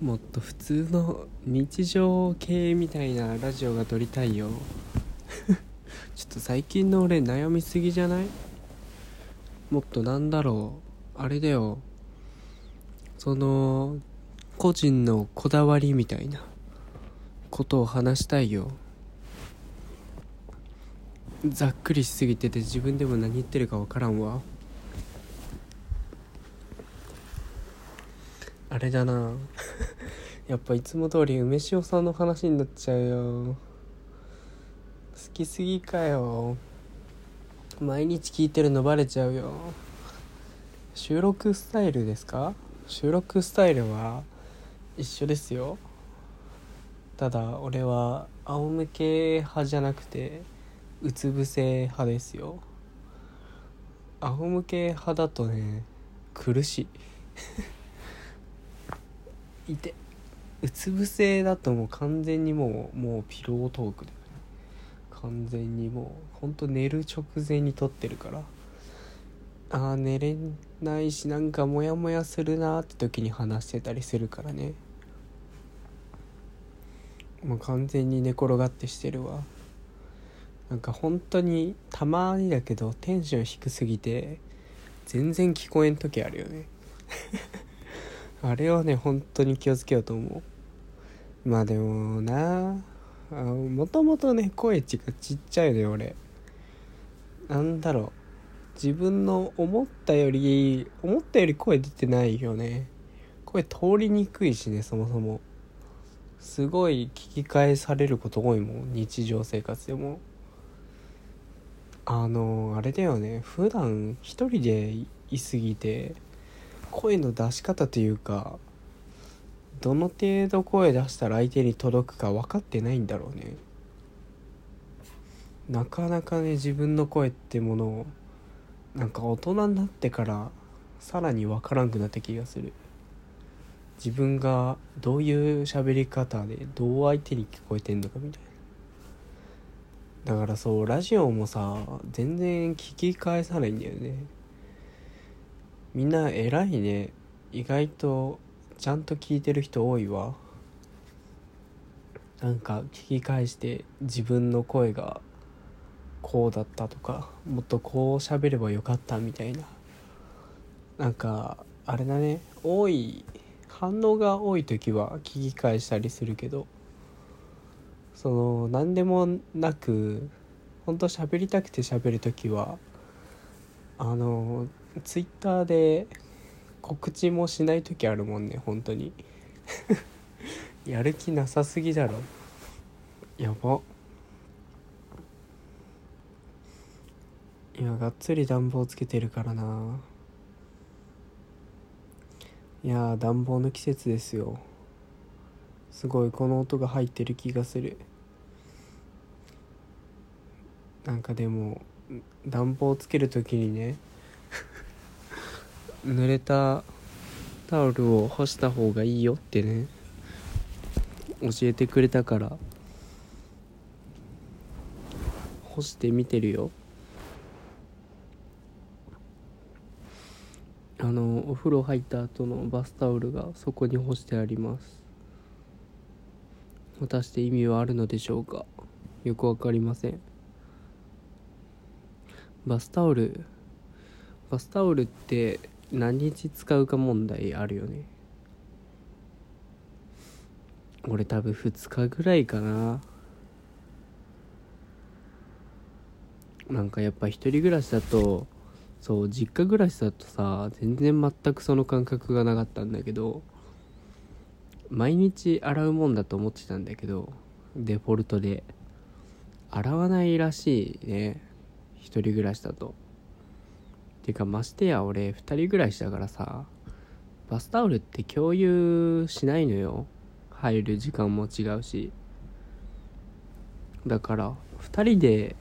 もっと普通の日常系みたいなラジオが撮りたいよ。ちょっと最近の俺悩みすぎじゃない？もっとなんだろう？あれだよ。その個人のこだわりみたいな。ことを話したいよ。ざっくりしすぎてて自分でも何言ってるか分からんわ。あれだな。やっぱいつも通り梅塩さんの話になっちゃうよ。好きすぎかよ。毎日聞いてるのバレちゃうよ。収録スタイルですか？収録スタイルは一緒ですよ。ただ俺は仰向け派じゃなくてうつ伏せ派ですよ。仰向け派だとね苦しい。いて。うつ伏せだともう完全にもうもうピロートークだよね完全にもうほんと寝る直前に撮ってるから。あー寝れないしなんかモヤモヤするなって時に話してたりするからね。もう完全に寝転がってしてるわ。なんか本当にたまにだけどテンション低すぎて全然聞こえん時あるよね。あれはね本当に気をつけようと思う。まあでもなもともとね声ちがちっちゃいのよ俺。なんだろう。自分の思ったより思ったより声出てないよね。声通りにくいしねそもそも。すごい聞き返されること多いもん日常生活でも。あのあれだよね。普段一人でいすぎて声の出し方というかどの程度声出したら相手に届くか分かってないんだろうね。なかなかね自分の声ってものをなんか大人になってからさらに分からんくなった気がする。自分がどういう喋り方でどう相手に聞こえてんのかみたいな。だからそうラジオもさ全然聞き返さないんだよね。みんな偉いね。意外とちゃんと聞いてる人多いわ。なんか聞き返して自分の声がこうだったとかもっとこう喋ればよかったみたいな。なんかあれだね。多い反応が多い時は聞き返したりするけどその何でもなく本当喋りたくて喋る時はあのツイッターで告知もしない時あるもんね本当に。やる気なさすぎだろ。やば。今がっつり暖房つけてるからな。いや暖房の季節ですよ。すごいこの音が入ってる気がする。なんかでも暖房つける時にね 濡れたタオルを干した方がいいよってね教えてくれたから干してみてるよ。あのお風呂入った後のバスタオルがそこに干してあります。果たして意味はあるのでしょうか？よくわかりません。バスタオルバスタオルって何日使うか問題あるよね。俺多分2日ぐらいかな。なんかやっぱ一人暮らしだとそう実家暮らしだとさ全然全くその感覚がなかったんだけど毎日洗うもんだと思ってたんだけどデフォルトで。洗わないらしいね。一人暮らしだと。てかましてや俺2人暮らいしだからさバスタオルって共有しないのよ。入る時間も違うし。だから2人で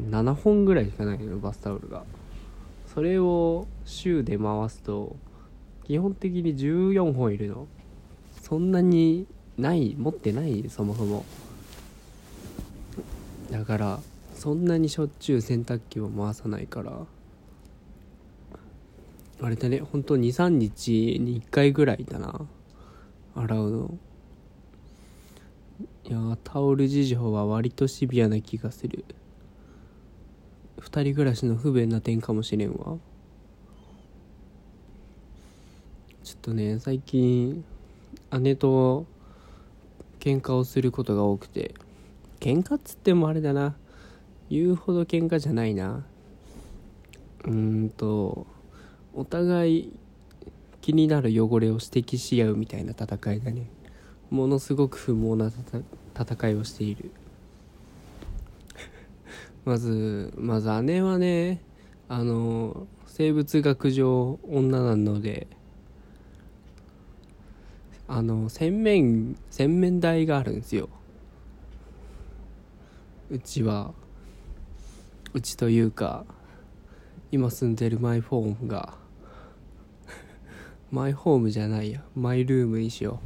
7本ぐらいしかないのよバスタオルが。それを週で回すと基本的に14本いるの。そんなにない持ってないそもそも。だからそんなにしょっちゅう洗濯機を回さないから。あれだねほんと23日に1回ぐらいだな。洗うの。いやタオル事情は割とシビアな気がする。二人暮らしの不便な点かもしれんわ。ちょっとね最近姉と喧嘩をすることが多くて。喧嘩っつってもあれだな。言うほど喧嘩じゃないな。うーんとお互い気になる汚れを指摘し合うみたいな戦いだね。ものすごく不毛な戦いをしている。まずまず姉はねあの生物学上女なのであの洗面洗面台があるんですよ。うちは。うちというか今住んでるマイホームがマイホームじゃないや。マイルームにしよ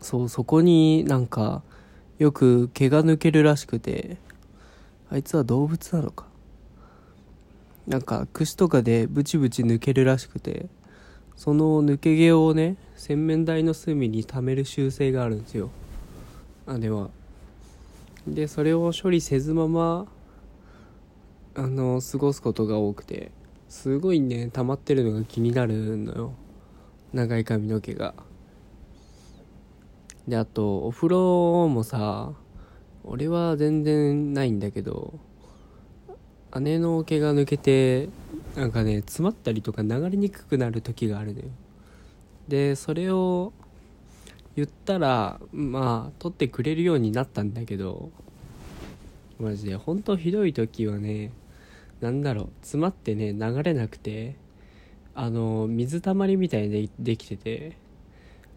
う。そうそこになんかよく毛が抜けるらしくて。あいつは動物なのか。なんか串とかでブチブチ抜けるらしくて。その抜け毛をね洗面台の隅に溜める習性があるんですよ。姉は。でそれを処理せずままあの過ごすことが多くてすごいね溜まってるのが気になるのよ。長い髪の毛が。であとお風呂もさ俺は全然ないんだけど姉の毛が抜けてなんかね詰まったりとか流れにくくなる時があるのよ。でそれを言ったらまあ取ってくれるようになったんだけどマジで本当ひどい時はねなんだろう詰まってね流れなくてあの水たまりみたいにできてて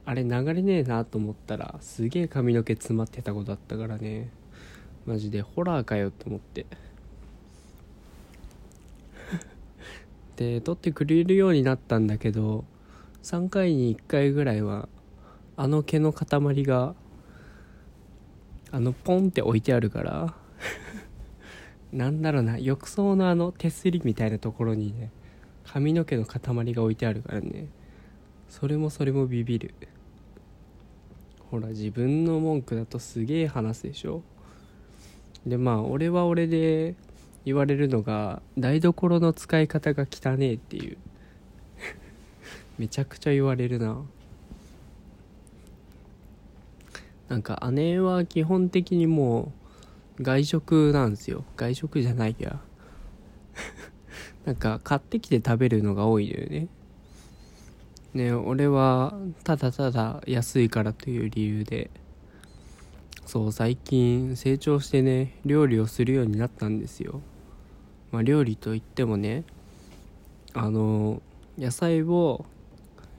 あれ流れねえなと思ったらすげえ髪の毛詰まってたことあったからね。マジでホラーかよって思って。で取ってくれるようになったんだけど3回に1回ぐらいはあの毛の塊があのポンって置いてあるからなんだろうな浴槽のあの手すりみたいなところにね髪の毛の塊が置いてあるからね。それもそれもビビる。ほら自分の文句だとすげえ話すでしょ。でまあ俺は俺で言われるのが台所の使い方が汚えっていう。めちゃくちゃ言われるな。なんか姉は基本的にもう外食なんですよ。外食じゃないや。なんか買ってきて食べるのが多いのよね。ね俺はただただ安いからという理由でそう最近成長してね料理をするようになったんですよ。まあ料理といってもねあの野菜を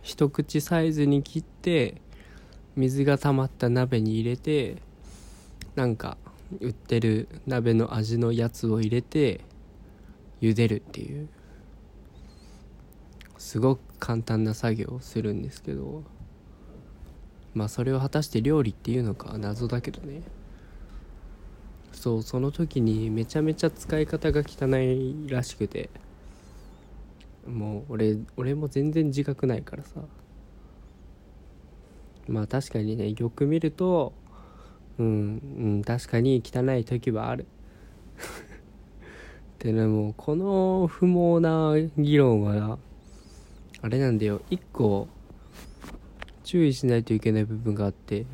一口サイズに切って水が溜まった鍋に入れてなんか売ってる鍋の味のやつを入れて茹でるっていう。すごく簡単な作業をするんですけどまあそれを果たして料理っていうのか謎だけどね。そうその時にめちゃめちゃ使い方が汚いらしくて。もう俺俺も全然自覚ないからさ。まあ確かにねよく見るとうん、うん、確かに汚い時はある。でねもうこの不毛な議論はあれなんだよ。一個注意しないといけない部分があって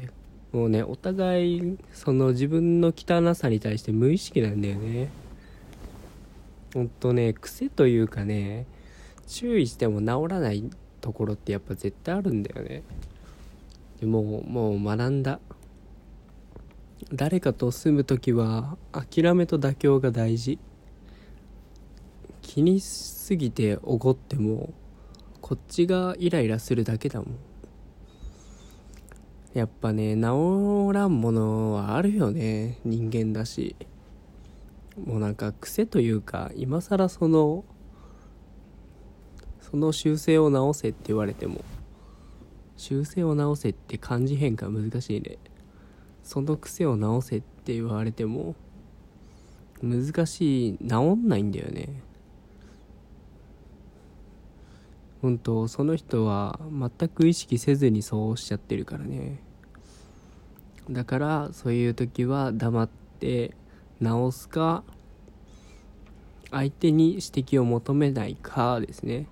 もうねお互いその自分の汚さに対して無意識なんだよね。ほんとね癖というかね注意しても治らないところってやっぱ絶対あるんだよね。でももう学んだ。誰かと住む時は諦めと妥協が大事。気にしすぎておごってもこっちがイライラするだけだもん。やっぱね治らんものはあるよね。人間だし。もうなんか癖というか今更そのその修正を直せって言われても修正を直せって漢字変化難しいね。その癖を直せって言われても難しい。治んないんだよね。本当その人は全く意識せずにそうしちゃってるからね。だからそういう時は黙って直すか相手に指摘を求めないかですね。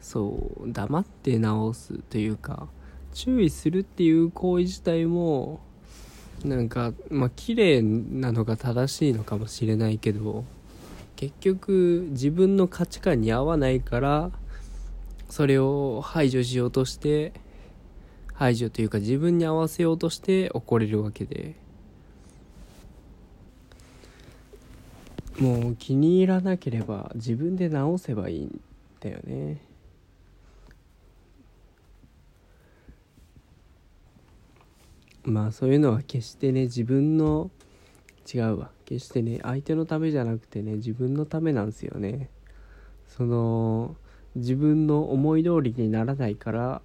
そう黙って直すというか注意するっていう行為自体もなんかまあ綺麗なのが正しいのかもしれないけど結局自分の価値観に合わないからそれを排除しようとして排除というか自分に合わせようとして怒れるわけで。もう気に入らなければ自分で直せばいいんだよね。まあそういうのは決してね自分の違うわ。決してね相手のためじゃなくてね自分のためなんですよね。その自分の思い通りにならないから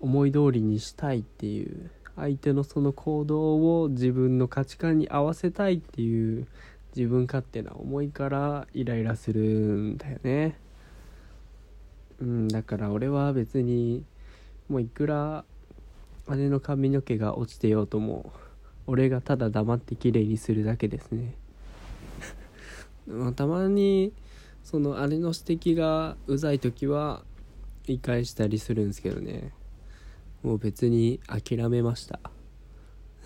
思い通りにしたいっていう相手のその行動を自分の価値観に合わせたいっていう自分勝手な思いからイライラするんだよね。うんだから俺は別にもういくら姉の髪の毛が落ちてようとも俺がただ黙って綺麗にするだけですね。たまにその姉の指摘がうざい時は言い返したりするんですけどね。もう別に諦めました。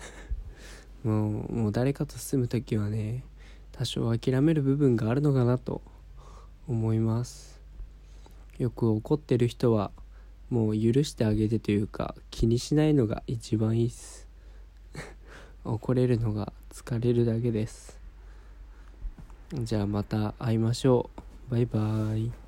もうもう誰かと住む時はね多少諦める部分があるのかなと思います。よく怒ってる人はもう許してあげてというか気にしないのが一番いいっす。怒れるのが疲れるだけです。じゃあまた会いましょう。バイバーイ。